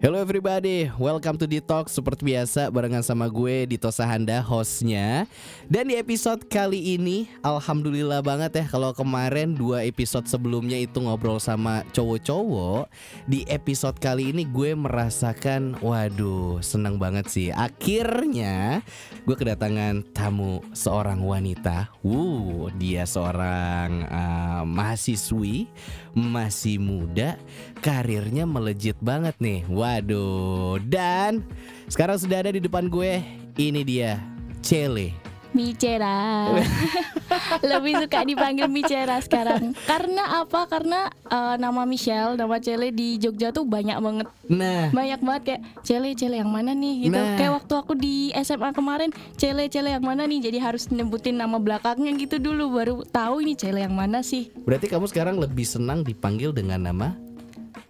Hello everybody, welcome to Detox Seperti biasa barengan sama gue Dito Sahanda hostnya. Dan di episode kali ini Alhamdulillah banget ya Kalau kemarin dua episode sebelumnya itu ngobrol sama cowok-cowok Di episode kali ini gue merasakan Waduh seneng banget sih. Akhirnya gue kedatangan tamu seorang wanita. Wuh dia seorang uh, mahasiswi Masih muda Karirnya melejit banget nih. Waduh Dan sekarang sudah ada di depan gue Ini dia Cele Micera Lebih suka dipanggil Micera sekarang. Karena apa? Karena uh, nama Michelle, nama Cele di Jogja tuh banyak banget. Nah. Banyak banget kayak Cele, Cele yang mana nih? Gitu. Nah. Kayak waktu aku di SMA kemarin Cele, Cele yang mana nih? Jadi harus nyebutin nama belakangnya gitu dulu Baru tahu ini Cele yang mana sih. Berarti kamu sekarang lebih senang dipanggil dengan nama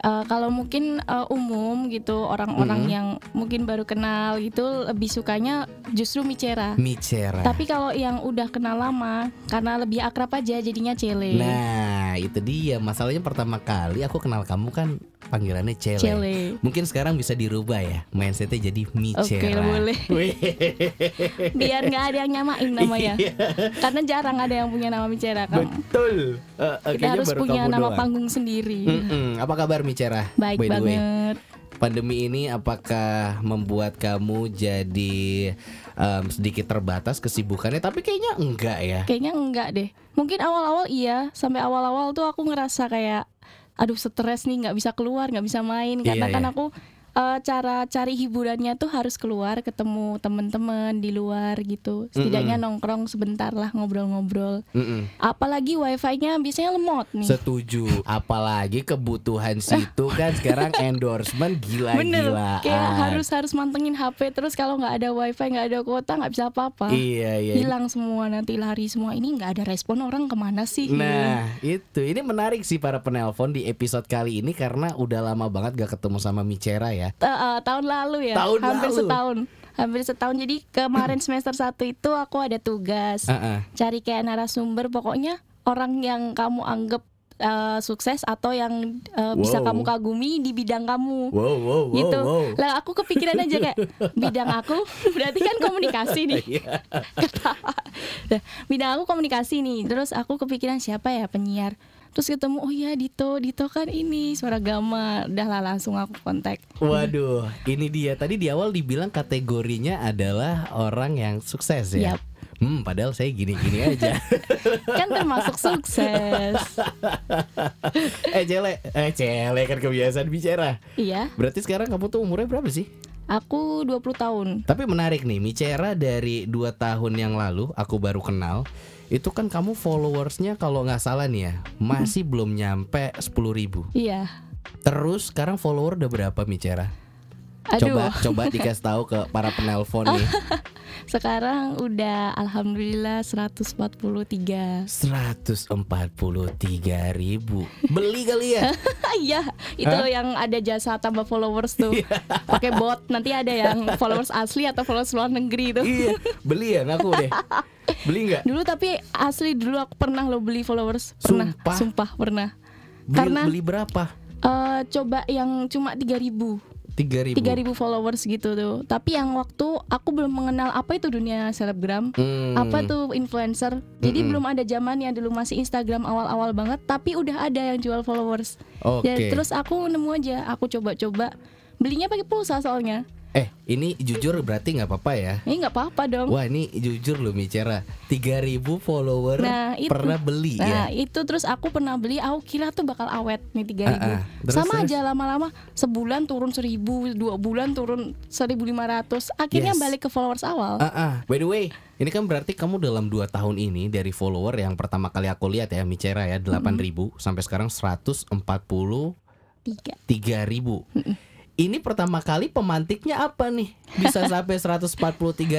Uh, Kalau mungkin uh, umum gitu Orang-orang Mm-mm. yang mungkin baru kenal gitu Lebih sukanya justru Micera Micera Tapi kalau yang udah kenal lama karena lebih akrab aja jadinya Cele. Nah itu dia Masalahnya pertama kali aku kenal kamu kan panggilannya Cele, Cele. Mungkin sekarang bisa dirubah ya Mindsetnya jadi Micera Oke, boleh. Wih. Biar nggak ada yang nyamain namanya. Iya. karena jarang ada yang punya nama Micera kan. Betul eh, Kita harus baru punya nama doang. panggung sendiri. Mm-mm. Apa kabar Micera? Baik By banget. Pandemi ini apakah membuat kamu jadi em, sedikit terbatas kesibukannya? Tapi kayaknya enggak ya. Kayaknya enggak deh. Mungkin awal-awal iya, sampai awal-awal tuh aku ngerasa kayak aduh stres nih nggak bisa keluar, nggak bisa main karena Iya, kan iya. aku eh, cara cari hiburannya tuh harus keluar ketemu temen-temen di luar gitu. Setidaknya nongkrong sebentar lah ngobrol-ngobrol. Mm-mm. Apalagi wifi-nya biasanya lemot nih. Setuju. Apalagi kebutuhan situ kan sekarang endorsement Bener, gila-gilaan. kayak harus harus mantengin HP terus kalau nggak ada wifi nggak ada kuota nggak bisa apa-apa. Iya iya. Hilang semua nanti lari semua ini nggak ada respon orang ke mana sih? Nah itu ini menarik sih para penelpon di episode kali ini karena udah lama banget gak ketemu sama Micera ya. Ta- eh, tahun lalu ya, Tahun hampir lalu. setahun, hampir setahun. Jadi kemarin semester 1 itu aku ada tugas Ah, ah. cari kayak narasumber, pokoknya orang yang kamu anggap eh, sukses atau yang bisa Wow. kamu kagumi di bidang kamu. Wow wow wow gitu. wow. Lah aku kepikiran aja kayak bidang aku berarti kan komunikasi nih. Iya. Ketawa. Nah, bidang aku komunikasi nih. Terus aku kepikiran siapa ya penyiar. Terus ketemu oh iya Dito, Dito kan ini suara gama. Udah lah langsung aku kontak. Waduh, ini dia. Tadi di awal dibilang kategorinya adalah orang yang sukses ya. Yap. Hmm, padahal saya gini-gini aja. Kan termasuk sukses. eh, cele, eh cele kan kebiasaan bicara. Iya, Berarti sekarang kamu tuh umurnya berapa sih? aku 20 tahun. Tapi menarik nih, Micera dari 2 tahun yang lalu aku baru kenal. Itu kan kamu followersnya kalau nggak salah nih ya masih belum nyampe 10.000 ribu. Iya. Terus sekarang follower udah berapa Micera? Aduh, Coba coba dikasih tahu ke para penelpon nih. sekarang udah alhamdulillah 143. 143 ribu Beli kali ya? Iya, itu loh yang ada jasa tambah followers tuh. Pakai bot, nanti ada yang followers asli atau followers luar negeri itu. iya Beli ya ngaku deh Beli nggak? Dulu tapi asli dulu aku pernah lo beli followers pernah Sumpah? sumpah pernah Beli, Karena- beli berapa? Eh coba yang cuma 3000 3 ribu 3000 followers gitu tuh. Tapi yang waktu aku belum mengenal apa itu dunia selebgram. Hmm. apa tuh influencer. Jadi Mm-mm. belum ada zamannya dulu masih Instagram awal-awal banget. Tapi udah ada yang jual followers. Oke. Dan terus aku nemu aja aku coba-coba. Belinya pakai pulsa soalnya Eh ini jujur berarti nggak apa-apa ya ini nggak apa-apa dong Wah ini jujur loh Micera 3000 follower Nah, itu. pernah beli Nah ya itu terus aku pernah beli, aku kira tuh bakal awet nih 3000 Ah, ah. Terus, Sama terus? aja lama-lama sebulan turun 1000, dua bulan turun 1500 Akhirnya Yes. balik ke followers awal Ah, ah. By the way, ini kan berarti kamu dalam 2 tahun ini dari follower yang pertama kali aku lihat ya Micera ya 8000 sampai sekarang 143 Tiga ribu. Ini pertama kali pemantiknya apa nih? Bisa sampai 143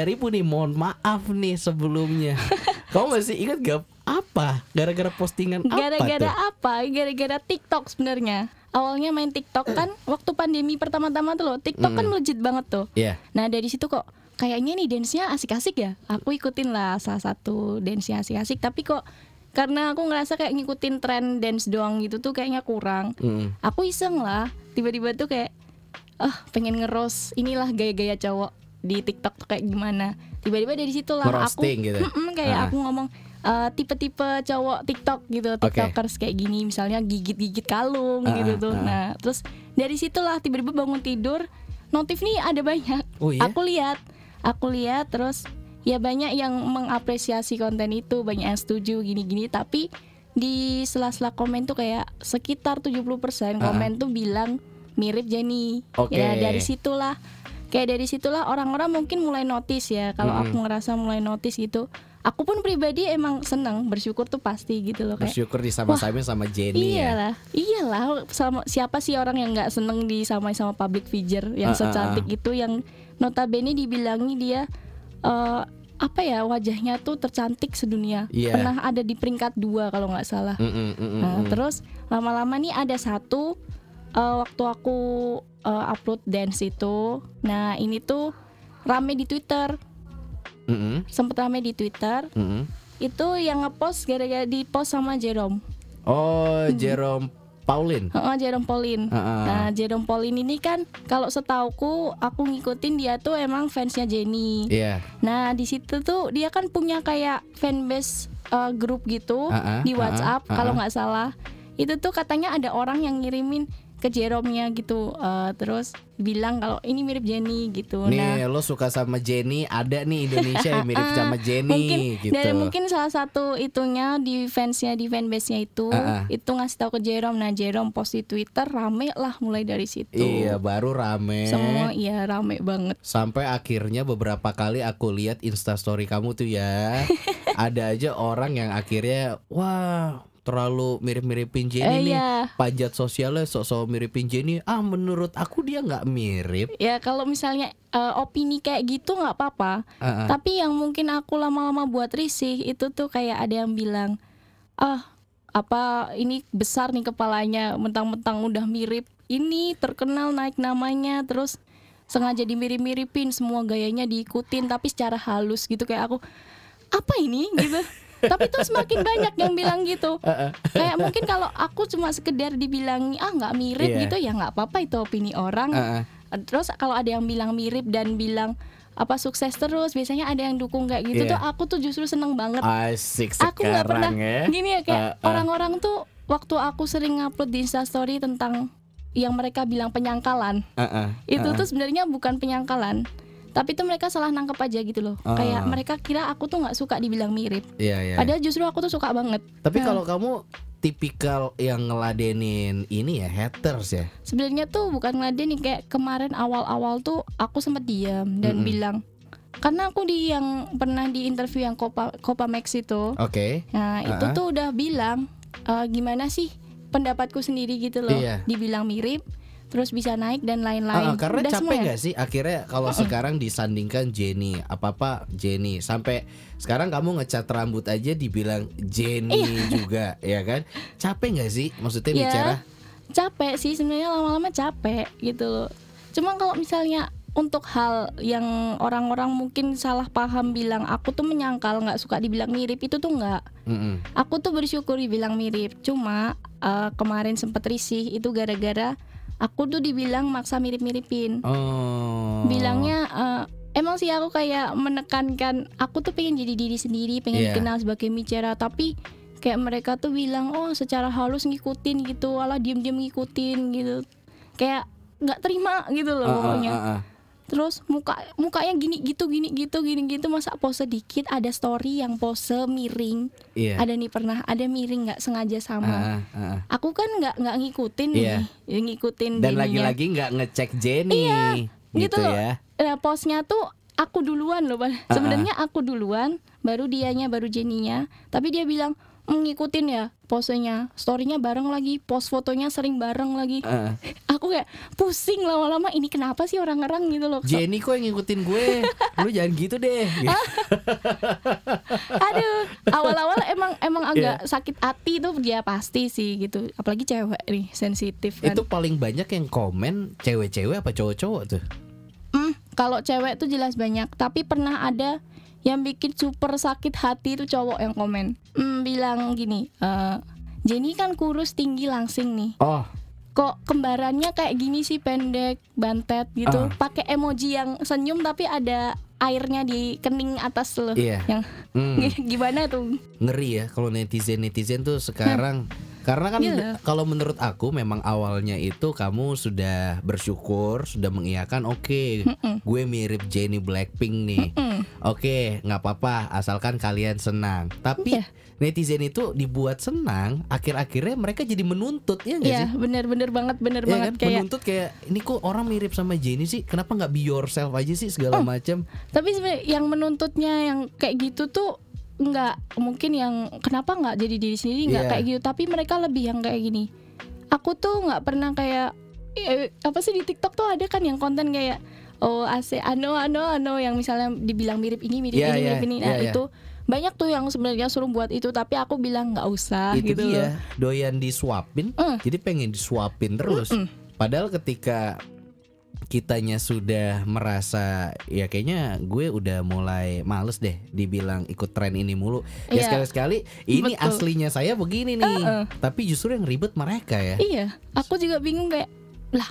ribu nih. Mohon maaf nih sebelumnya. Kamu masih ingat gak apa? Gara-gara postingan Gara-gara apa? Gara-gara TikTok sebenarnya Awalnya main TikTok kan Waktu pandemi pertama-tama tuh loh TikTok kan melejit banget tuh Iya. Nah dari situ kok Kayaknya nih dance-nya asik-asik ya Aku ikutin lah salah satu dance-nya asik-asik Tapi kok karena aku ngerasa kayak ngikutin tren dance doang gitu tuh kayaknya kurang Mm. aku iseng lah tiba-tiba tuh kayak ah pengen ngeros inilah gaya-gaya cowok di TikTok tuh kayak gimana tiba-tiba dari situ lah aku gitu. Mm-mm, kayak Ah. aku ngomong eh, tipe-tipe cowok TikTok gitu tiktokers kayak gini misalnya gigit-gigit kalung Ah, gitu tuh ah. nah terus dari situlah tiba-tiba bangun tidur notif nih ada banyak Oh iya? aku lihat aku lihat terus ya banyak yang mengapresiasi konten itu banyak yang setuju gini-gini tapi di sela-sela komen tuh kayak sekitar 70% komen tuh bilang mirip Jenny Oke. ya dari situlah kayak dari situlah orang-orang mungkin mulai notice ya kalau Mm-mm. aku ngerasa mulai notice gitu aku pun pribadi emang seneng bersyukur tuh pasti gitu loh kayak Bersyukur disama-samain sama Jenny ya. Iyalah, iyalah. Sama siapa sih orang yang nggak seneng disamai sama public figure yang ah, secantik itu yang notabene dibilangi dia eh, apa ya wajahnya tuh tercantik sedunia. Iya. Pernah ada di peringkat dua kalau nggak salah. Mm-mm, mm-mm, Nah, mm. terus lama-lama nih ada satu eh, waktu aku eh, upload dance itu. Nah, ini tuh rame di Twitter. Mm-mm, Sempet rame di Twitter. mm-mm. Itu yang ngepost gara-gara di post sama Jerome. Oh, Jerome Paulin. Heeh, Jerome Pauline. Heeh. Nah, Jerome Pauline ini kan kalau setauku aku ngikutin dia tuh emang fansnya Jenny. Iya. Nah, di situ tuh dia kan punya kayak fanbase uh, grup gitu Ah, ah, di WhatsApp ah, kalau ah. nggak salah. Itu tuh katanya ada orang yang ngirimin ke Jerome-nya gitu. Uh, terus bilang kalau ini mirip Jenny gitu. nah, Nih, lo suka sama Jenny, ada nih Indonesia yang mirip sama Jenny mungkin gitu. dari mungkin salah satu itunya di fansnya di fanbase-nya itu ah. itu ngasih tahu ke Jerome. Nah, Jerome post di Twitter rame lah mulai dari situ. Iya, baru rame. Semua iya rame banget. Sampai akhirnya beberapa kali aku lihat instastory kamu tuh ya Ada aja orang yang akhirnya Wah terlalu mirip-miripin Jenny Eh, nih iya. Pajat sosialnya sok-sok miripin Jenny Ah menurut aku dia nggak mirip Ya kalau misalnya eh, opini kayak gitu nggak apa-apa. Ah, ah. Tapi yang mungkin aku lama-lama buat risih itu tuh kayak ada yang bilang ah apa ini besar nih kepalanya mentang-mentang udah mirip ini terkenal naik namanya terus sengaja dimirip-miripin semua gayanya diikutin tapi secara halus gitu kayak aku apa ini gitu tapi tuh semakin banyak yang bilang gitu kayak mungkin kalau aku cuma sekedar dibilang ah nggak mirip Iya. gitu ya nggak apa-apa itu opini orang terus kalau ada yang bilang mirip dan bilang apa sukses terus biasanya ada yang dukung kayak gitu Iya. tuh aku tuh justru seneng banget Asik aku nggak pernah ya gini ya kayak Ah, ah. orang-orang tuh waktu aku sering ngupload di instastory tentang yang mereka bilang penyangkalan Ah, ah. itu Ah, ah. tuh sebenarnya bukan penyangkalan tapi tuh mereka salah nangkep aja gitu loh Ah. kayak mereka kira aku tuh nggak suka dibilang mirip Iya iya padahal justru aku tuh suka banget Tapi Nah. kalau kamu tipikal yang ngeladenin ini ya haters ya sebenarnya tuh bukan ngeladenin kayak kemarin awal-awal tuh aku sempat diam dan Mm-mm. bilang karena aku di yang pernah di interview yang Copa Copa Max itu Oke nah itu Ah. tuh udah bilang "Eh, gimana sih pendapatku sendiri gitu loh Iya. dibilang mirip terus bisa naik dan lain-lain karena Udah capek ya? gak sih akhirnya kalau sekarang disandingkan Jenny apa apa Jenny sampai sekarang kamu ngecat rambut aja dibilang Jenny juga ya kan capek gak sih maksudnya Iya, bicara capek sih sebenarnya lama-lama capek gitu loh. Cuma kalau misalnya untuk hal yang orang-orang mungkin salah paham bilang aku tuh menyangkal nggak suka dibilang mirip itu tuh nggak. Mm-mm. Aku tuh bersyukur dibilang mirip. Cuma eh, kemarin sempet risih itu gara-gara aku tuh dibilang maksa mirip-miripin. oh Bilangnya eh, emang sih aku kayak menekankan aku tuh pengen jadi diri sendiri, pengen Iya. dikenal sebagai Micara, tapi kayak mereka tuh bilang oh secara halus ngikutin gitu, alah diem-diem ngikutin gitu. Kayak nggak terima gitu loh ah, pokoknya. ah, ah. Terus muka mukanya gini gitu gini gitu gini gitu masa pose dikit ada story yang pose miring. iya Ada nih pernah ada miring nggak sengaja sama. ah, ah. Aku kan nggak nggak ngikutin Iya. nih, ya ngikutin dan lagi-lagi nggak ngecek Jenny gitu, gitu loh. ya Nah, postnya tuh aku duluan loh sebenarnya aku duluan baru dianya baru Jenny-nya tapi dia bilang "Mm, ngikutin ya posenya. Storynya bareng lagi post fotonya sering bareng lagi. Ah, ah. aku kayak pusing lama-lama ini kenapa sih orang-orang gitu loh. Jenny kok yang ngikutin gue? Lu jangan gitu deh. Gitu. aduh awal-awal emang emang agak sakit hati tuh dia pasti sih gitu. Apalagi cewek nih sensitif kan. Itu paling banyak yang komen cewek-cewek apa cowok-cowok tuh? Hmm, kalau cewek tuh jelas banyak, tapi pernah ada yang bikin super sakit hati itu cowok yang komen. Hmm, bilang gini, eh Jenny kan kurus tinggi langsing nih. oh kok kembarannya kayak gini sih pendek bantet gitu Ah. pakai emoji yang senyum tapi ada airnya di kening atas loh Iya. yang Hmm. gimana tuh ngeri ya kalau netizen netizen tuh sekarang karena kan Iya. kalau menurut aku memang awalnya itu kamu sudah bersyukur sudah mengiyakan oke gue mirip Jennie Blackpink nih. Oke nggak apa-apa asalkan kalian senang. Tapi Iya. netizen itu dibuat senang akhir-akhirnya mereka jadi menuntut ya nggak Iya sih? bener-bener banget bener Iya banget kan? kayak menuntut kayak ini kok orang mirip sama Jennie sih? Kenapa nggak be yourself aja sih? segala macam tapi sebenarnya yang menuntutnya yang kayak gitu tuh nggak mungkin yang kenapa nggak jadi diri sendiri nggak Iya. kayak gitu tapi mereka lebih yang kayak gini aku tuh nggak pernah kayak eh, apa sih di TikTok tuh ada kan yang konten kayak oh ase ano ano ano yang misalnya dibilang mirip ini mirip Iya, ini iya, mirip ini nah iya, iya. itu banyak tuh yang sebenarnya suruh buat itu tapi aku bilang nggak usah itu gitu loh dia doyan disuapin Mm. jadi pengen disuapin terus padahal ketika kitanya sudah merasa ya kayaknya gue udah mulai males deh dibilang ikut tren ini mulu ya Iya. sekali-sekali ini Betul. aslinya saya begini nih Uh-uh. tapi justru yang ribet mereka ya Iya, aku juga bingung kayak lah.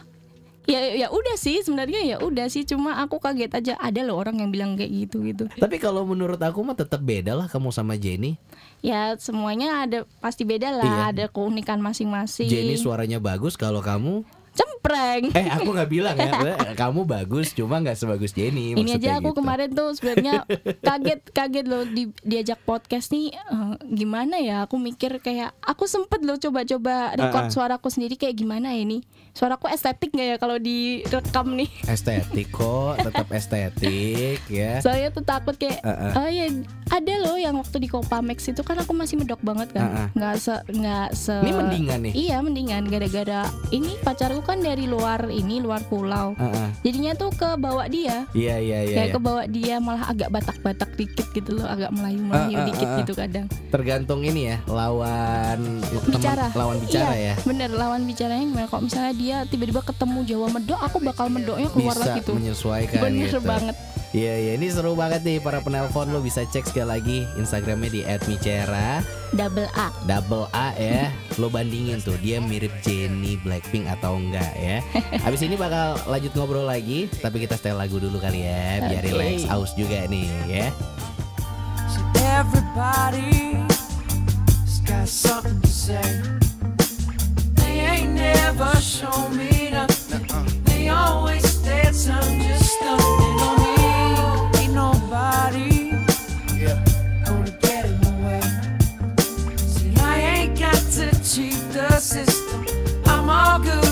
Ya ya udah sih sebenarnya ya udah sih cuma aku kaget aja ada loh orang yang bilang kayak gitu gitu. tapi kalau menurut aku mah tetap beda lah kamu sama Jenny Ya semuanya ada pasti beda lah, Iya. ada keunikan masing-masing. Jenny suaranya bagus kalau kamu Cempreng. eh aku nggak bilang ya kamu bagus cuma nggak sebagus Jenny Ini aja aku gitu. kemarin tuh sebenarnya kaget kaget loh di, diajak podcast nih eh, gimana ya aku mikir kayak aku sempet loh coba-coba record Uh-uh. suaraku sendiri kayak gimana ya ini suaraku estetik nggak ya kalau direkam nih estetik kok tetap estetik ya Soalnya tuh takut kayak Uh-uh. oh ya ada loh yang waktu di Copamex itu kan aku masih medok banget kan. Nggak se nggak se ini mendingan nih Iya mendingan gara-gara ini pacarku kan dari luar ini luar pulau. Heeh. Jadinya tuh ke bawa dia. Iya iya iya. Kayak iya. ke bawa dia malah agak batak-batak dikit gitu loh, agak melayu-melayu Ah, ah, dikit ah, ah. gitu kadang. Tergantung ini ya lawan teman- Bicara. lawan bicara iya, ya. Bener lawan bicaranya gimana? Kalau misalnya dia tiba-tiba ketemu Jawa medok, aku bakal medoknya keluar Bisa lagi tuh. menyesuaikan Bener gitu. banget. Iya iya ini seru banget nih para penelpon lo bisa cek sekali lagi Instagramnya di @micera Double A. double A ya. Lo bandingin tuh dia mirip Jennie Blackpink atau enggak ya. Habis ini bakal lanjut ngobrol lagi tapi kita setel lagu dulu kali ya biar Oke. relax aus juga nih ya. So everybody's got something to say. They ain't never shown me nothing. They always said some just system. I'm all good.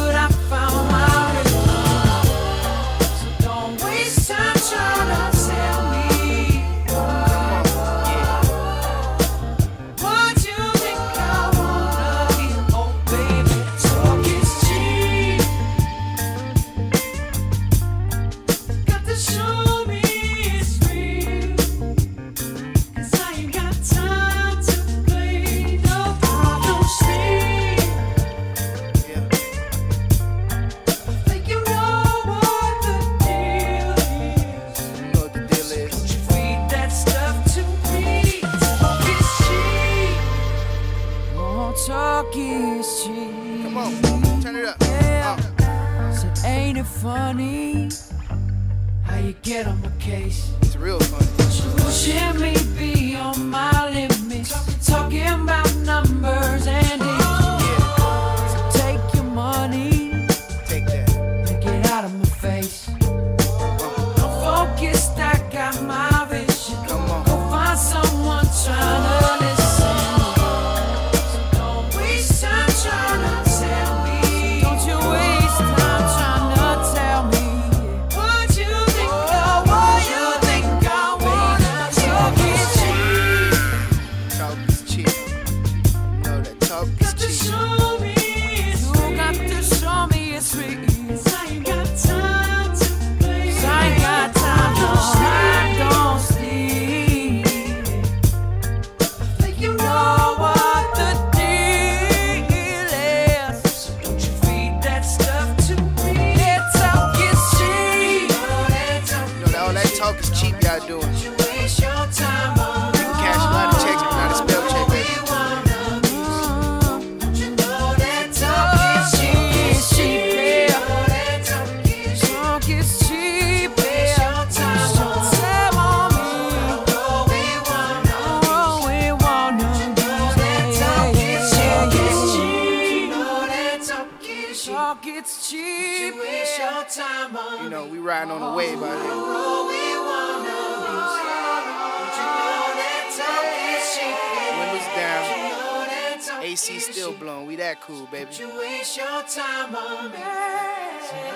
AC still blowing. We that cool, baby. You waste your time on me.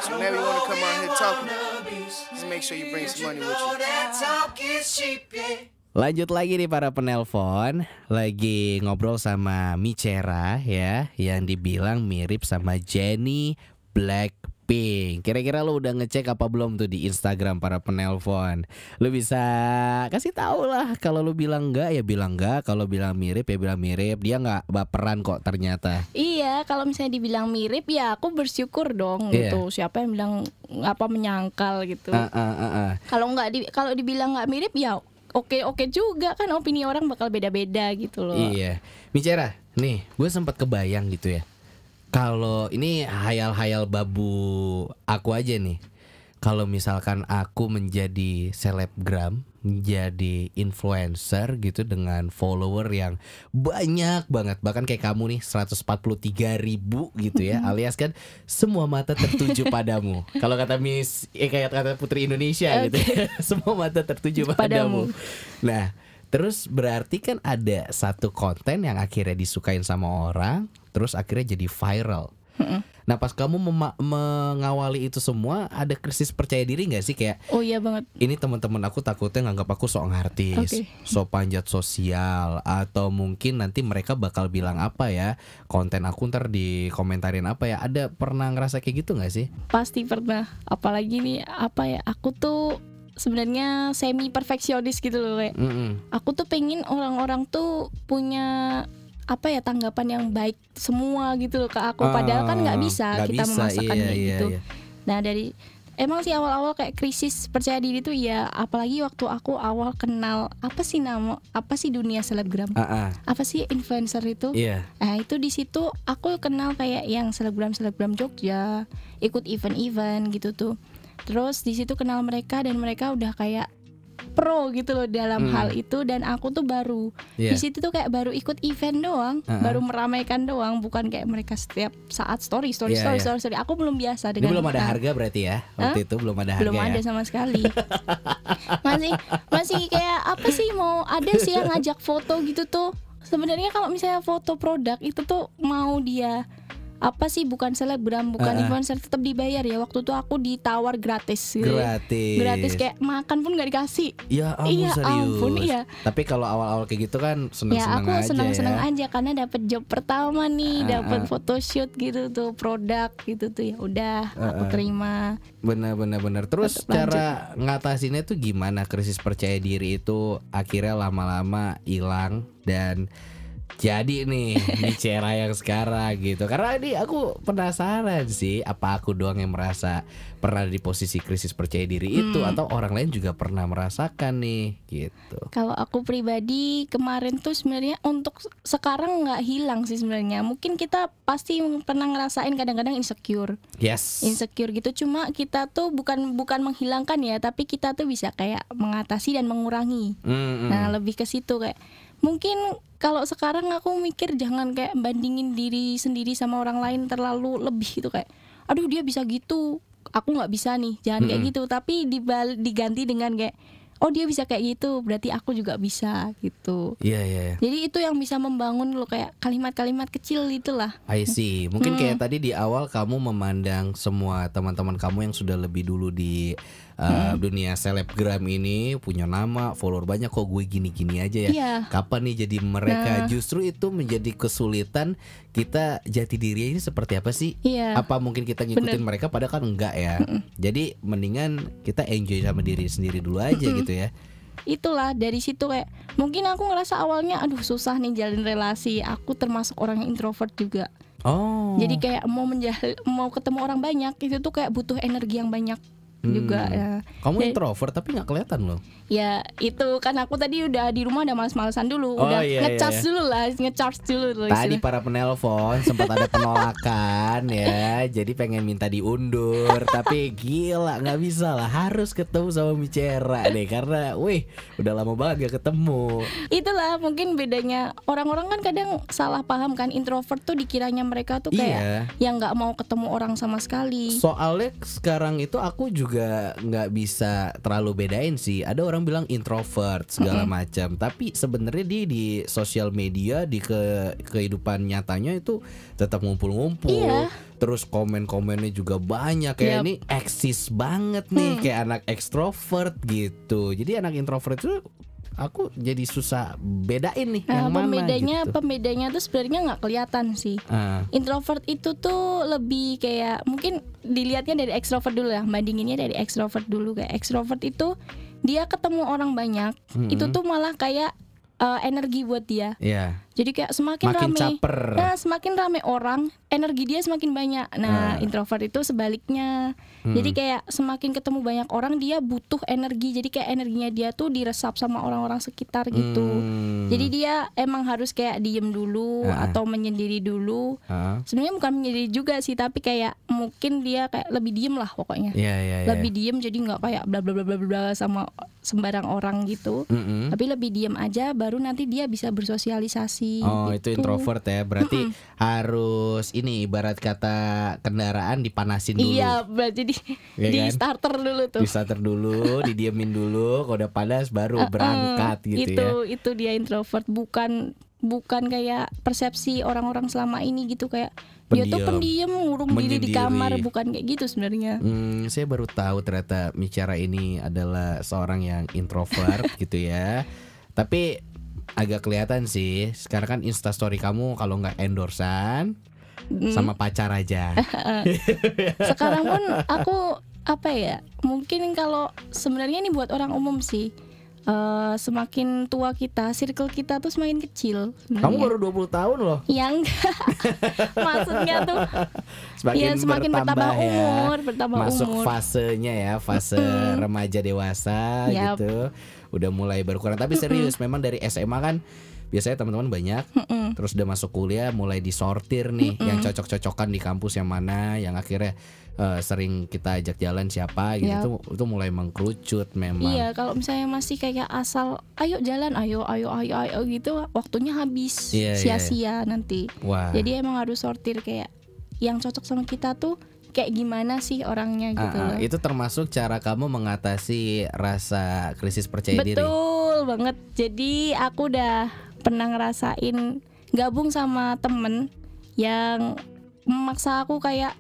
So whenever you wanna come out here talking, just make sure you bring some money with you. that talk is cheap, yeah. Lanjut lagi nih para penelpon Lagi ngobrol sama Micera ya Yang dibilang mirip sama Jenny Blackpink Kira-kira lu udah ngecek apa belum tuh di Instagram para penelpon Lu bisa kasih tahu lah Kalau lu bilang enggak ya bilang enggak Kalau bilang mirip ya bilang mirip Dia nggak baperan kok ternyata Iya, kalau misalnya dibilang mirip ya aku bersyukur dong Iya. gitu. Siapa yang bilang apa menyangkal gitu. Ah, ah, ah, ah. Kalau nggak di kalau dibilang nggak mirip ya oke oke juga kan opini orang bakal beda-beda gitu loh. Iya, Micera, nih gue sempat kebayang gitu ya. Kalau ini hayal-hayal babu aku aja nih. Kalau misalkan aku menjadi selebgram, menjadi influencer gitu dengan follower yang banyak banget, bahkan kayak kamu nih 143 ribu gitu ya, alias kan semua mata tertuju padamu. Kalau kata Miss, eh kayak kata Putri Indonesia gitu, ya, semua mata tertuju padamu. Padamu. Nah, terus berarti kan ada satu konten yang akhirnya disukain sama orang, terus akhirnya jadi viral. Nah, pas kamu mengawali itu semua, ada krisis percaya diri nggak sih kayak Oh iya banget. ini teman-teman aku takutnya nganggap aku sok ngartis, Oke. sok panjat sosial, atau mungkin nanti mereka bakal bilang apa ya konten aku ntar dikomentarin apa ya? Ada pernah ngerasa kayak gitu nggak sih? Pasti pernah. Apalagi nih apa ya? Aku tuh sebenarnya semi perfeksionis gitu loh kayak. Mm-mm. Aku tuh pengen orang-orang tuh punya apa ya tanggapan yang baik semua gitu loh ke aku. Padahal kan nggak Ah, bisa nggak kita bisa, memaksakan iya, kayak iya, gitu. iya. Nah dari emang sih awal-awal kayak krisis percaya diri tuh ya apalagi waktu aku awal kenal apa sih nama apa sih dunia selebgram Ah, ah, apa sih influencer itu iya. Nah itu di situ aku kenal kayak yang selebgram selebgram Jogja ikut event-event gitu tuh terus di situ kenal mereka dan mereka udah kayak pro gitu loh dalam Hmm. hal itu dan aku tuh baru Iya. di situ tuh kayak baru ikut event doang Uh-uh. baru meramaikan doang bukan kayak mereka setiap saat story story Iya, story, iya. story story aku belum biasa Ini dengan belum ada harga berarti ya? Waktu itu belum ada harga belum ya? ada sama sekali masih masih kayak apa sih mau ada sih yang ngajak foto gitu tuh sebenarnya kalau misalnya foto produk itu tuh mau dia apa sih bukan selebgram bukan ah. influencer tetap dibayar ya waktu itu aku ditawar gratis gitu. Gratis. gratis kayak makan pun nggak dikasih Ya ampun Iya, serius. ampun, iya. Tapi kalau awal-awal kayak gitu kan ya seneng-seneng aku aja senang-senang ya. aja karena dapat job pertama nih Ah, dapat photoshoot gitu tuh produk gitu tuh ya udah aku ah. terima Bener bener bener. Terus Tetep cara ngatasinnya tuh gimana krisis percaya diri itu akhirnya lama-lama hilang dan jadi nih Micera yang sekarang gitu. Karena ini aku penasaran sih apa aku doang yang merasa pernah di posisi krisis percaya diri itu Hmm. atau orang lain juga pernah merasakan nih gitu. Kalau aku pribadi kemarin tuh sebenarnya untuk sekarang nggak hilang sih sebenarnya. Mungkin kita pasti pernah ngerasain kadang-kadang insecure, Yes. insecure gitu. Cuma kita tuh bukan bukan menghilangkan ya, tapi kita tuh bisa kayak mengatasi dan mengurangi. Mm, mm. Nah lebih ke situ kayak mungkin kalau sekarang aku mikir jangan kayak bandingin diri sendiri sama orang lain terlalu lebih gitu kayak, aduh dia bisa gitu, aku nggak bisa nih, jangan kayak Mm-mm. gitu. Tapi dibal- diganti dengan kayak, oh dia bisa kayak gitu, berarti aku juga bisa gitu. Iya iya. iya. Jadi itu yang bisa membangun lo kayak kalimat-kalimat kecil itulah. I see. Mungkin Hmm. kayak tadi di awal kamu memandang semua teman-teman kamu yang sudah lebih dulu di uh, Hmm. dunia selebgram ini punya nama, follower banyak kok gue gini-gini aja ya. Iya. Kapan nih jadi mereka? Nah. Justru itu menjadi kesulitan kita jati diri ini seperti apa sih? Iya. Apa mungkin kita ngikutin mereka padahal kan enggak ya. Jadi mendingan kita enjoy sama diri sendiri dulu aja gitu ya. itulah dari situ kayak mungkin aku ngerasa awalnya aduh susah nih jalin relasi aku termasuk orang yang introvert juga Oh. jadi kayak mau menjal mau ketemu orang banyak itu tuh kayak butuh energi yang banyak juga Hmm. ya. Kamu Ya- introvert tapi nggak kelihatan loh. Ya itu kan aku tadi udah di rumah udah males-malesan dulu, Oh, udah iya, ngecharge iya, iya. dulu lah, ngecharge dulu. Tadi istilahnya. para penelpon sempat ada penolakan ya, jadi pengen minta diundur, tapi gila nggak bisa lah, harus ketemu sama Micera deh karena, wih, udah lama banget gak ketemu. Itulah mungkin bedanya orang-orang kan kadang salah paham kan introvert tuh dikiranya mereka tuh kayak Iya. yang nggak mau ketemu orang sama sekali. Soalnya sekarang itu aku juga nggak bisa terlalu bedain sih. Ada orang bilang introvert segala macam, tapi sebenarnya dia di sosial media di ke kehidupan nyatanya itu tetap ngumpul-ngumpul. Iya. Terus komen-komennya juga banyak kayak Yap. ini eksis banget nih kayak anak ekstrovert gitu. Jadi anak introvert itu aku jadi susah bedain nih Nah, yang mana pembedanya gitu. pembedanya tuh sebenarnya nggak kelihatan sih. Ah, Introvert itu tuh lebih kayak mungkin dilihatnya dari ekstrovert dulu ya, bandinginnya dari ekstrovert dulu kayak ekstrovert itu dia ketemu orang banyak, itu tuh malah kayak eh, energi buat dia. ya, Jadi kayak semakin makin rame, caper. nah semakin rame orang, energi dia semakin banyak. Nah, Ah. introvert itu sebaliknya. Jadi kayak semakin ketemu banyak orang dia butuh energi. Jadi kayak energinya dia tuh diresap sama orang-orang sekitar gitu. Hmm. Jadi dia emang harus kayak diem dulu Ah. atau menyendiri dulu. Ah, Sebenarnya bukan menyendiri juga sih, tapi kayak mungkin dia kayak lebih diem lah pokoknya. Iya iya iya. Lebih diem jadi nggak kayak bla bla bla bla bla sama sembarang orang gitu. Mm-mm. Tapi lebih diem aja baru nanti dia bisa bersosialisasi. Oh itu gitu. introvert ya Berarti harus ini ibarat kata kendaraan dipanasin dulu Iya, berarti di, Iya di kan? starter dulu tuh. Di starter dulu Didiemin dulu Kalau udah panas baru berangkat gitu Eh, itu ya itu dia introvert bukan bukan kayak persepsi orang-orang selama ini gitu kayak dia tuh Pendiam. pendiam ngurung diri di kamar bukan kayak gitu sebenarnya. Hmm, saya baru tahu ternyata Micara ini adalah seorang yang introvert gitu ya. Tapi agak kelihatan sih. Sekarang kan instastory kamu kalau nggak endorsan Hmm. sama pacar aja. Sekarang pun aku apa ya? Mungkin kalau sebenarnya ini buat orang umum sih. Eh, semakin tua kita, circle kita tuh semakin kecil. Kamu baru 20 tahun loh. yang maksudnya tuh Semakin, Iya, semakin bertambah ya. umur, bertambah Masuk umur. fasenya ya, fase remaja dewasa Yap. gitu. Udah mulai berkurang. Tapi serius, memang dari SMA kan biasanya teman-teman banyak. Terus udah masuk kuliah mulai disortir nih yang cocok-cocokan di kampus yang mana, yang akhirnya eh, sering kita ajak jalan siapa gitu. Yap. Itu, itu mulai mengkerucut memang. Iya, kalau misalnya masih kayak asal ayo jalan, ayo ayo ayo ayo gitu, waktunya habis Iya, iya, sia-sia nanti. Wah. Jadi emang harus sortir kayak yang cocok sama kita tuh kayak gimana sih orangnya gitu ah, loh. itu termasuk cara kamu mengatasi rasa krisis percaya diri. Betul banget. Jadi aku udah pernah ngerasain gabung sama temen yang memaksa aku kayak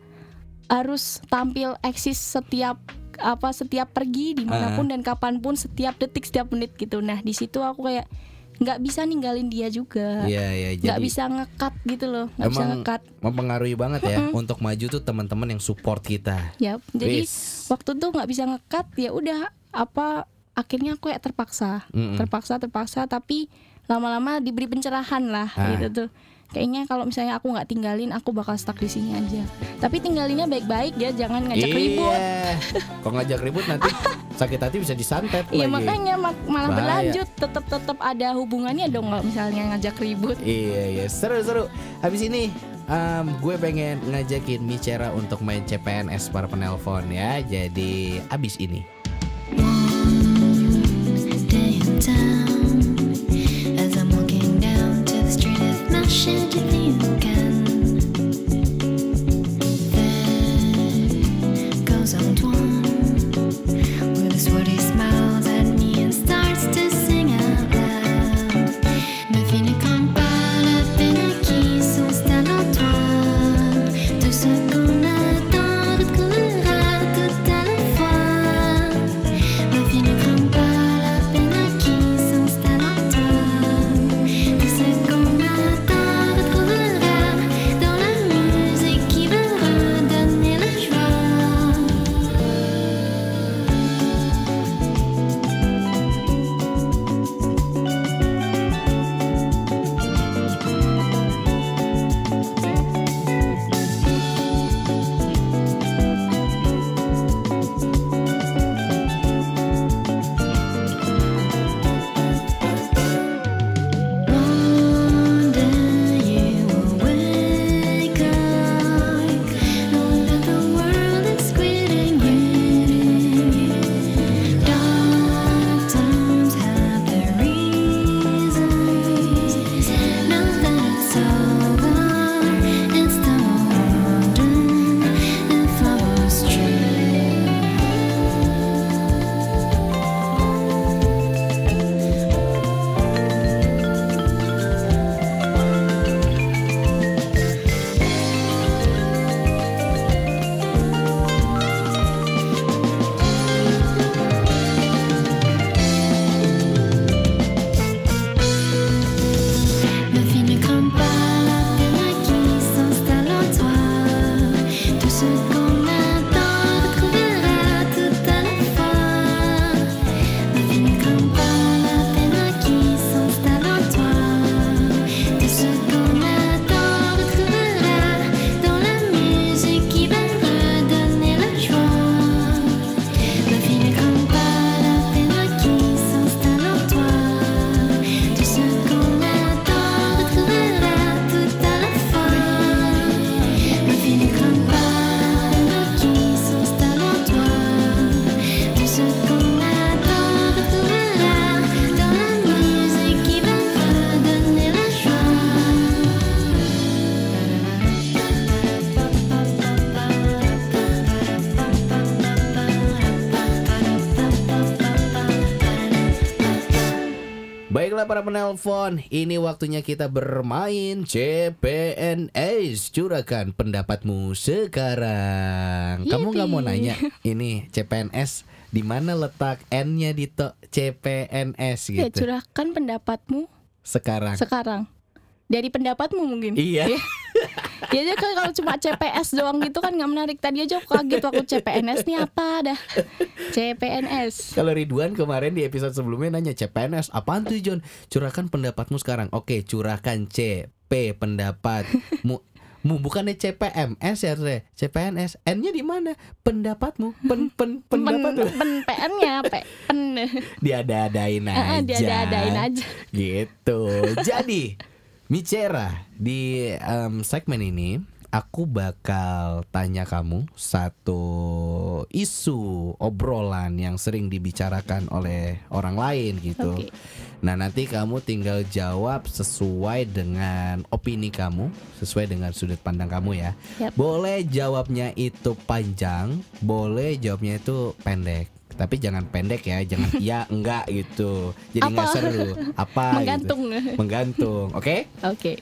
harus tampil eksis setiap apa setiap pergi di mana pun dan kapan pun setiap detik setiap menit gitu. Nah di situ aku kayak nggak bisa ninggalin dia juga, Iya, iya. nggak bisa ngekat gitu loh, nggak bisa ngekat. mempengaruhi banget ya untuk maju tuh teman-teman yang support kita. Ya, jadi Wis. waktu tuh nggak bisa ngekat ya udah apa akhirnya aku kayak terpaksa Mm-mm. terpaksa terpaksa tapi lama-lama diberi pencerahan lah Ah. gitu tuh kayaknya kalau misalnya aku nggak tinggalin aku bakal stuck di sini aja tapi tinggalinnya baik-baik ya jangan ngajak ribut Iya. Kalau ngajak ribut nanti sakit hati bisa disantet Iya lagi. makanya mak- malah Bahaya. berlanjut tetap tetap ada hubungannya dong kalau misalnya ngajak ribut Iya iya seru-seru. Habis ini em, gue pengen ngajakin Micera untuk main CPNS para penelpon ya. Jadi abis ini. day should be. Penelpon, ini waktunya kita bermain CPNS. Curahkan pendapatmu sekarang. Kamu nggak mau nanya ini CPNS di mana letak N-nya di to- CPNS Ya gitu. curahkan pendapatmu Sekarang. sekarang. Dari pendapatmu mungkin. Iya. Ya aja kan kalau cuma CPS doang gitu kan nggak menarik. Tadi aja aku kaget waktu CPNS nih apa dah. CPNS. Kalau Ridwan kemarin di episode sebelumnya nanya CPNS apaan tuh John? Curahkan pendapatmu sekarang. Oke, curahkan CP pendapatmu. Mu bukannya CPMS ya Re? CPNS N-nya di mana? Pendapatmu. Pen pen Pen, pendapatmu. pen PN-nya P. Pen. Diada-adain aja. Ah, dia ada-adain aja. Gitu. Jadi, Micera di em, segmen ini aku bakal tanya kamu satu isu obrolan yang sering dibicarakan oleh orang lain gitu. Oke. Nah, nanti kamu tinggal jawab sesuai dengan opini kamu, sesuai dengan sudut pandang kamu ya. Yap. Boleh jawabnya itu panjang, boleh jawabnya itu pendek. Tapi jangan pendek ya, jangan ya enggak gitu. Jadi nggak seru. Apa Menggantung. gitu. Menggantung. Oke? Oke.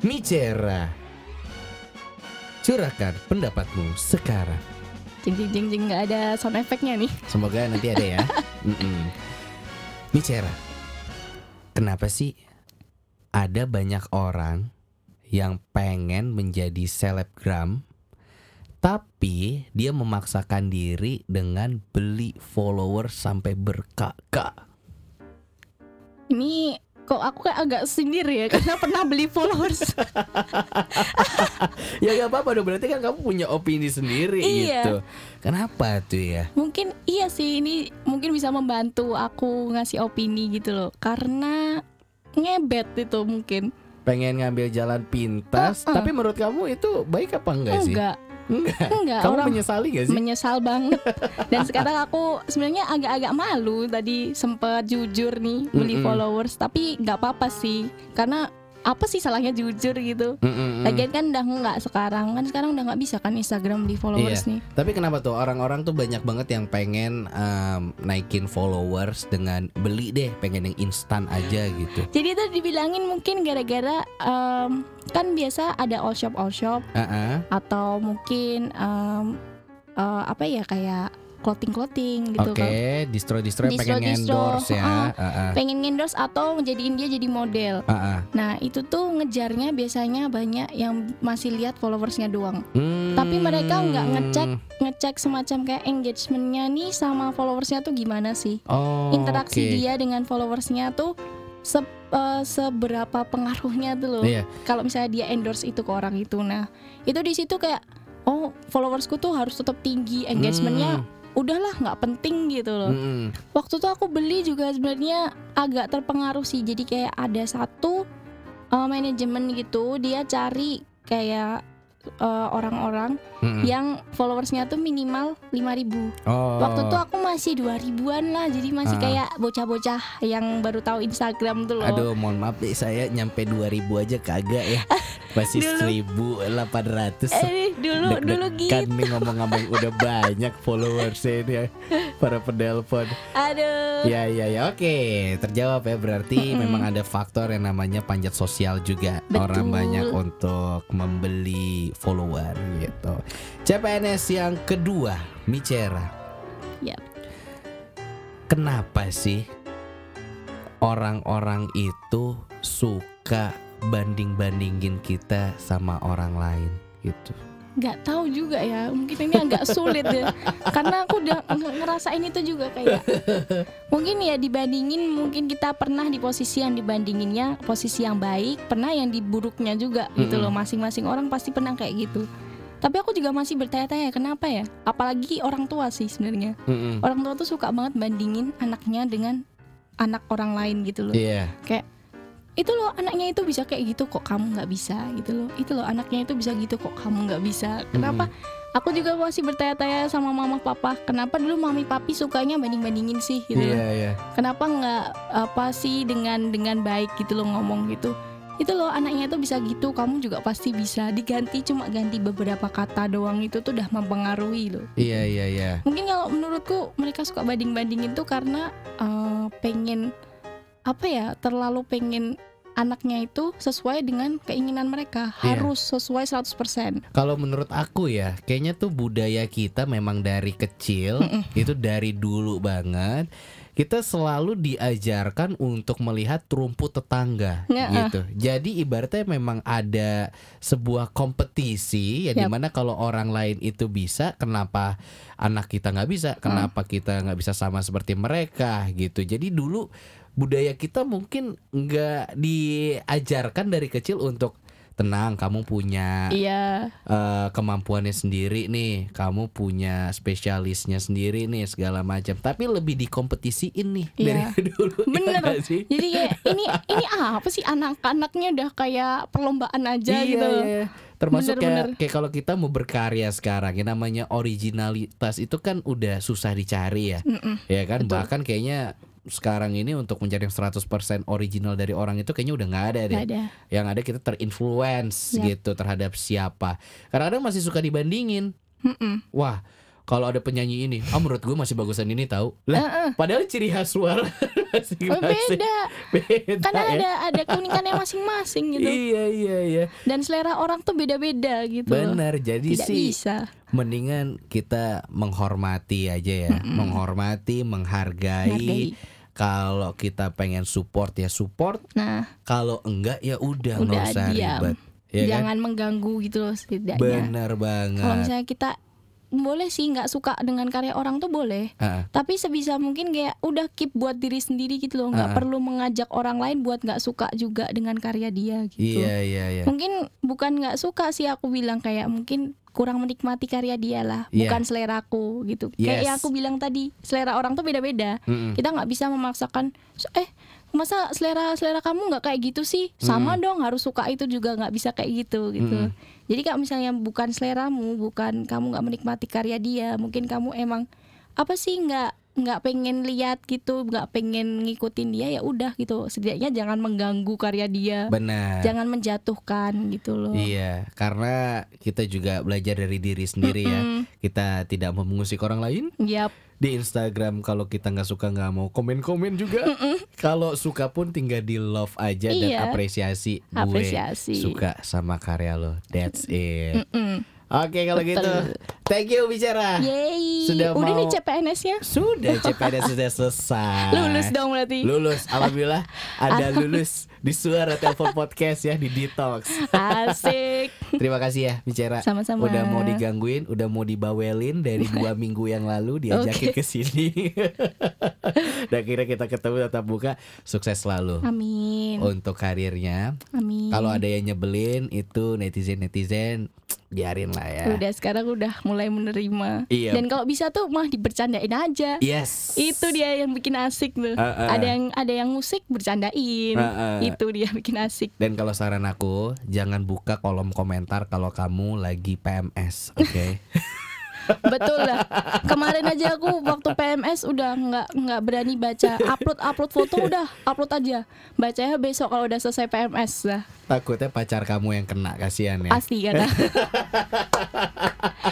Micera. Curahkan pendapatmu sekarang. Jing jing jing jing nggak ada sound efeknya nih. Semoga nanti ada ya. Mm-mm. Micera, kenapa sih ada banyak orang yang pengen menjadi selebgram, tapi dia memaksakan diri dengan beli follower sampai berkak-kak? Ini kok aku kayak agak sindir ya karena pernah beli followers. Ya gak apa-apa dong, berarti kan kamu punya opini sendiri Iya. gitu. Kenapa tuh ya? mungkin iya sih ini mungkin bisa membantu aku ngasih opini gitu loh. Karena ngebet itu mungkin. Pengen ngambil jalan pintas, Uh-uh. tapi menurut kamu itu baik apa enggak sih? Enggak, Enggak. enggak Kamu orang menyesali gak sih? menyesal banget. Dan sekarang aku sebenarnya agak-agak malu tadi sempet jujur nih beli Mm-mm. followers, tapi nggak apa-apa sih. Karena apa sih salahnya jujur gitu? Mm-mm. Lagian kan udah nggak sekarang kan sekarang udah nggak bisa kan Instagram beli followers Iya. nih. Tapi kenapa tuh orang-orang tuh banyak banget yang pengen em, naikin followers dengan beli deh, pengen yang instan aja gitu. Jadi itu dibilangin mungkin gara-gara em, kan biasa ada all shop all shop Ah, atau mungkin em, eh, apa ya kayak clothing clothing gitu Oke, kan. distro-distro yang pengen Distro-distro, endorse ya. Ah, ah. Pengen endorse atau ngejadiin dia jadi model. Ah, ah. Nah itu tuh ngejarnya biasanya banyak yang masih lihat followersnya doang. Hmm. Tapi mereka nggak ngecek ngecek semacam kayak engagementnya nih sama followersnya tuh gimana sih? Oh, Interaksi oke. dia dengan followersnya tuh se- eh, seberapa pengaruhnya tuh loh. Iya. Kalau misalnya dia endorse itu ke orang itu, nah itu di situ kayak oh followersku tuh harus tetap tinggi engagementnya. Hmm. Udahlah nggak penting gitu loh. Mm-mm. Waktu tuh aku beli juga sebenarnya agak terpengaruh sih. Jadi kayak ada satu uh, manajemen gitu, dia cari kayak uh, orang-orang Mm-mm. yang followersnya tuh minimal 5000 Oh. Waktu tuh aku masih 2000-an lah, jadi masih Ah. kayak bocah-bocah yang baru tahu Instagram tuh loh. Aduh, mohon maaf nih saya nyampe 2000 aja kagak ya. Masih Dulu. 1800. Eh dulu dulu Deg-degan gitu. nih ngomong-ngomong udah banyak followersnya ini ya, para penelpon. Aduh. Ya ya ya oke terjawab ya berarti Mm-mm. memang ada faktor yang namanya panjat sosial juga Betul. orang banyak untuk membeli follower gitu. CPNS yang kedua Micera. Yap. Kenapa sih orang-orang itu suka banding-bandingin kita sama orang lain gitu? Nggak tahu juga ya mungkin ini agak sulit ya karena aku udah nge- ngerasain itu juga kayak mungkin ya dibandingin mungkin kita pernah di posisi yang dibandinginnya posisi yang baik pernah yang di buruknya juga gitu Mm-mm. loh masing-masing orang pasti pernah kayak gitu tapi aku juga masih bertanya-tanya kenapa ya apalagi orang tua sih sebenarnya Mm-mm. orang tua tuh suka banget bandingin anaknya dengan anak orang lain gitu loh Iya. Itu loh anaknya itu bisa kayak gitu kok kamu nggak bisa? Gitu loh. Itu loh anaknya itu bisa gitu kok kamu nggak bisa? Kenapa? Aku juga masih bertanya-tanya sama mama papa kenapa dulu mami papi sukanya banding bandingin sih gitu Iya loh. iya. kenapa nggak apa sih dengan dengan baik gitu loh ngomong gitu. Itu loh anaknya itu bisa gitu kamu juga pasti bisa. Diganti cuma ganti beberapa kata doang itu tuh udah mempengaruhi loh. Iya iya iya. mungkin kalau menurutku mereka suka banding bandingin tuh karena eh, pengen apa ya terlalu pengen anaknya itu sesuai dengan keinginan mereka Iya. harus sesuai 100% Kalau menurut aku ya, kayaknya tuh budaya kita memang dari kecil itu dari dulu banget. Kita selalu diajarkan untuk melihat rumput tetangga Ya, gitu. Jadi ibaratnya memang ada sebuah kompetisi ya Yap. di mana kalau orang lain itu bisa, kenapa anak kita nggak bisa? Kenapa kita nggak bisa sama seperti mereka gitu. Jadi dulu budaya kita mungkin nggak diajarkan dari kecil untuk tenang kamu punya iya eh, kemampuannya sendiri nih, kamu punya spesialisnya sendiri nih segala macam. Tapi lebih dikompetisiin nih Iya. dari dulu. ya bener nggak sih? jadi kayak ini ini apa sih anak-anaknya udah kayak perlombaan aja iya, gitu iya. Termasuk Bener, kayak, bener. kayak kalau kita mau berkarya sekarang, yang namanya originalitas itu kan udah susah dicari ya, Mm-mm. ya kan. Betul. Bahkan kayaknya sekarang ini untuk mencari yang 100% original dari orang itu kayaknya udah nggak ada deh. Ada Yang ada kita terinfluence Yap. gitu terhadap siapa. Kadang-kadang masih suka dibandingin. Mm-mm. Wah, kalau ada penyanyi ini, ah menurut gue masih bagusan ini tahu. Lah, Heeh. padahal ciri khas suara masih Oh, masih beda beda karena ya. ada ada keunikannya masing-masing gitu Iya iya iya. dan selera orang tuh beda-beda gitu Benar. Jadi tidak sih bisa mendingan kita menghormati aja ya, menghormati, menghargai. Menghargai. Kalau kita pengen support ya support, nah kalau enggak ya udah nggak usah diam. ribet. Ya kan? jangan mengganggu gitu loh setidaknya Benar kalau banget. misalnya kita boleh sih nggak suka dengan karya orang tuh boleh Heeh. tapi sebisa mungkin kayak udah keep buat diri sendiri gitu loh nggak Ah. perlu mengajak orang lain buat nggak suka juga dengan karya dia gitu Iya iya iya. mungkin bukan nggak suka sih aku bilang kayak mungkin kurang menikmati karya dia lah Iya. bukan seleraku gitu kayak Yes. yang aku bilang tadi selera orang tuh beda-beda Mm-mm. kita nggak bisa memaksakan eh masa selera selera kamu nggak kayak gitu sih sama dong harus suka itu juga nggak bisa kayak gitu gitu Mm. Jadi kalau misalnya bukan seleramu bukan kamu nggak menikmati karya dia mungkin kamu emang apa sih nggak nggak pengen lihat gitu nggak pengen ngikutin dia ya udah gitu setidaknya jangan mengganggu karya dia Benar. jangan menjatuhkan gitu loh Iya, karena kita juga belajar dari diri sendiri ya. Mm-mm. Kita tidak mau mengusik orang lain Yap, di Instagram. Kalau kita nggak suka nggak mau komen-komen juga. Kalau suka pun tinggal di love aja dan Iya. apresiasi. Gue Apresiasi. suka sama karya lo. That's it. Mm. Oke kalau Betul. gitu, thank you bicara. Yeay. Sudah Udah mau- nih CPNS-nya Sudah CPNS sudah selesai. lulus dong berarti. Lulus, alhamdulillah ada lulus di suara telepon podcast ya di detox. Asik. Terima kasih ya bicara. Sama-sama. Udah mau digangguin, udah mau dibawelin dari dua minggu yang lalu diajakin ke sini. Dan kira kita ketemu tatap muka, sukses selalu Amin. untuk karirnya. Amin. Kalau ada yang nyebelin itu netizen netizen biarin lah ya. Udah sekarang udah mulai menerima. Iya. Dan kalau bisa tuh mah dibercandain aja. Yes. Itu dia yang bikin asik tuh. Uh-uh. Ada yang ada yang musik bercandain. Uh-uh. Itu dia bikin asik. Dan kalau saran aku, jangan buka kolom komentar kalau kamu lagi PMS, oke? Betul lah. Kemarin aja aku waktu PMS udah nggak nggak berani baca upload upload foto udah upload aja. Bacanya besok kalau udah selesai PMS lah. Takutnya pacar kamu yang kena kasihan ya. Pasti karena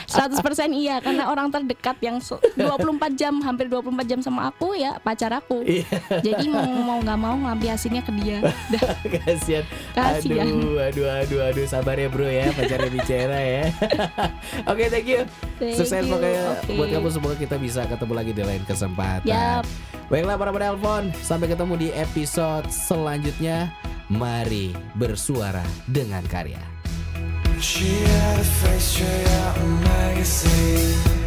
100% iya karena orang terdekat yang se- 24 jam hampir 24 jam sama aku ya pacar aku. Iya. Jadi mau mau nggak mau ngelampiasinnya ke dia. Kasihan. Kasihan. Aduh, aduh, aduh, aduh, sabar ya bro ya, pacarnya bicara ya. Oke, thank you. Thank Sukses you. pokoknya Oke. buat kamu semoga kita bisa ketemu lagi di lain kesempatan. Yap. Baiklah para penelpon, sampai ketemu di episode selanjutnya. Mari bersuara dengan karya. She had a face straight out a magazine.